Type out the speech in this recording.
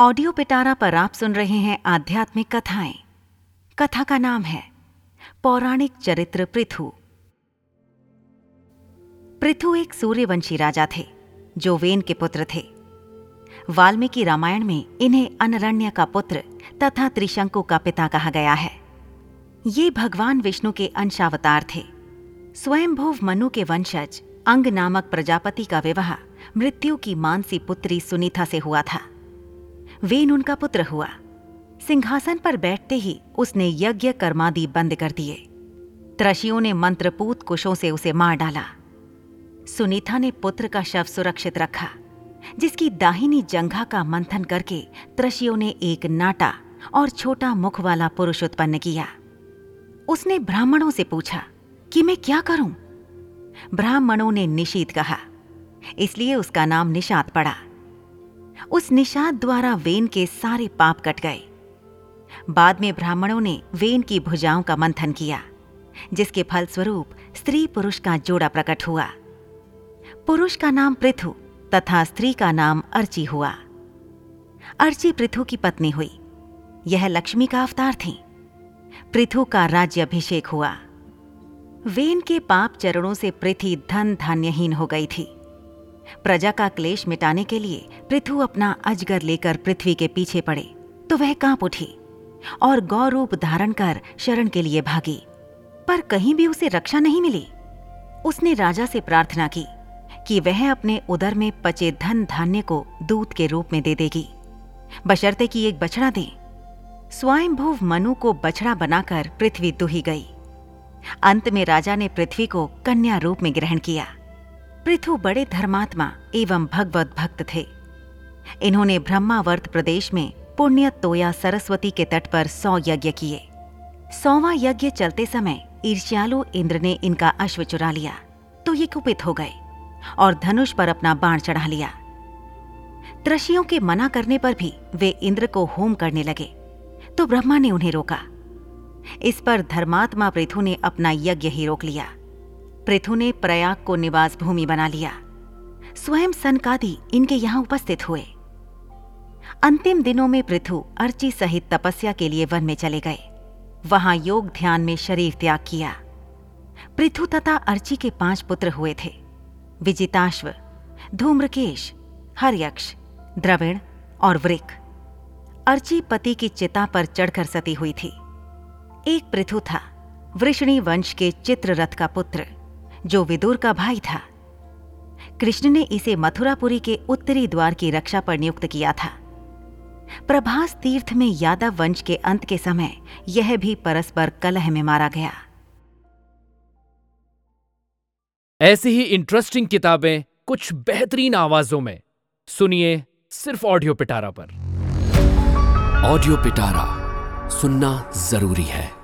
Audio पिटारा पर आप सुन रहे हैं आध्यात्मिक कथाएँ। कथा का नाम है, पौराणिक चरित्र पृथु। पृथु एक सूर्यवंशी राजा थे, जो वेन के पुत्र थे। वाल्मीकि रामायण में इन्हें अनरण्य का पुत्र तथा त्रिशंकु का पिता कहा गया है। ये भगवान विष्णु के अंशावतार थे। स्वयंभुव मनु के वंशज अंग नामक प्रजापति का विवाह मृत्यु की मानसी पुत्री सुनीता से हुआ था। वेन उनका पुत्र हुआ। सिंहासन पर बैठते ही उसने यज्ञ कर्मादि बंद कर दिए। त्रशियों ने मंत्रपूत कुशों से उसे मार डाला। सुनीता ने पुत्र का शव सुरक्षित रखा, जिसकी दाहिनी जंघा का मंथन करके त्रशियों ने एक नाटा और छोटा मुख वाला पुरुष उत्पन्न किया। उसने ब्राह्मणों से पूछा, कि मैं क्या करूँ? ब्राह्मणों ने निशीत कहा। इसलिए उसका नाम निषाद पड़ा। उस निषाद द्वारा वेन के सारे पाप कट गए। बाद में ब्राह्मणों ने वेन की भुजाओं का मंथन किया, जिसके फलस्वरूप स्त्री पुरुष का जोड़ा प्रकट हुआ। पुरुष का नाम पृथु तथा स्त्री का नाम अर्ची हुआ। अर्ची पृथु की पत्नी हुई। यह लक्ष्मी का अवतार थी। पृथु का राज्य अभिषेक हुआ। वेन के पाप चरणों से पृथ्वी धन धान्यहीन हो गई थी। प्रजा का क्लेश मिटाने के लिए पृथु अपना अजगर लेकर पृथ्वी के पीछे पड़े तो वह काँप उठी और गौ रूप धारण कर शरण के लिए भागी। पर कहीं भी उसे रक्षा नहीं मिली। उसने राजा से प्रार्थना की कि वह अपने उदर में पचे धन धान्य को दूत के रूप में दे देगी। बशर्ते कि एक बछड़ा दे। स्वयंभुव मनु को बछड़ा बनाकर पृथ्वी दुही गई। अंत में राजा ने पृथ्वी को कन्या रूप में ग्रहण किया। पृथु बड़े धर्मात्मा एवं भगवत भक्त थे। इन्होंने ब्रह्मावर्त प्रदेश में पुण्य तोया सरस्वती के तट पर सौ यज्ञ किए। सौवा यज्ञ चलते समय ईर्ष्यालु इंद्र ने इनका अश्व चुरा लिया तो ये कुपित हो गए और धनुष पर अपना बाण चढ़ा लिया। त्रशियों के मना करने पर भी वे इंद्र को होम करने लगे तो ब्रह्मा ने उन्हें रोका। इस पर धर्मात्मा पृथु ने अपना यज्ञ ही रोक लिया। पृथु ने प्रयाग को निवास भूमि बना लिया। स्वयं सनकादि इनके यहाँ उपस्थित हुए। अंतिम दिनों में पृथु अर्ची सहित तपस्या के लिए वन में चले गए। वहाँ योग ध्यान में शरीर त्याग किया। पृथु तथा अर्ची के पाँच पुत्र हुए थे। विजिताश्व, धूम्रकेश, हरयक्ष, द्रविण और वृक। अर्ची पति की चिता पर चढ़कर सती हुई थी। एक पृथु था, वृषणी वंश के चित्ररथ का पुत्र। जो विदुर का भाई था। कृष्ण ने इसे मथुरापुरी के उत्तरी द्वार की रक्षा पर नियुक्त किया था। प्रभास तीर्थ में यादव वंश के अंत के समय यह भी परस्पर कलह में मारा गया। ऐसी ही इंटरेस्टिंग किताबें कुछ बेहतरीन आवाजों में। सुनिए सिर्फ़ ऑडियो पिटारा पर। ऑडियो पिटारा सुनना ज़रूरी है।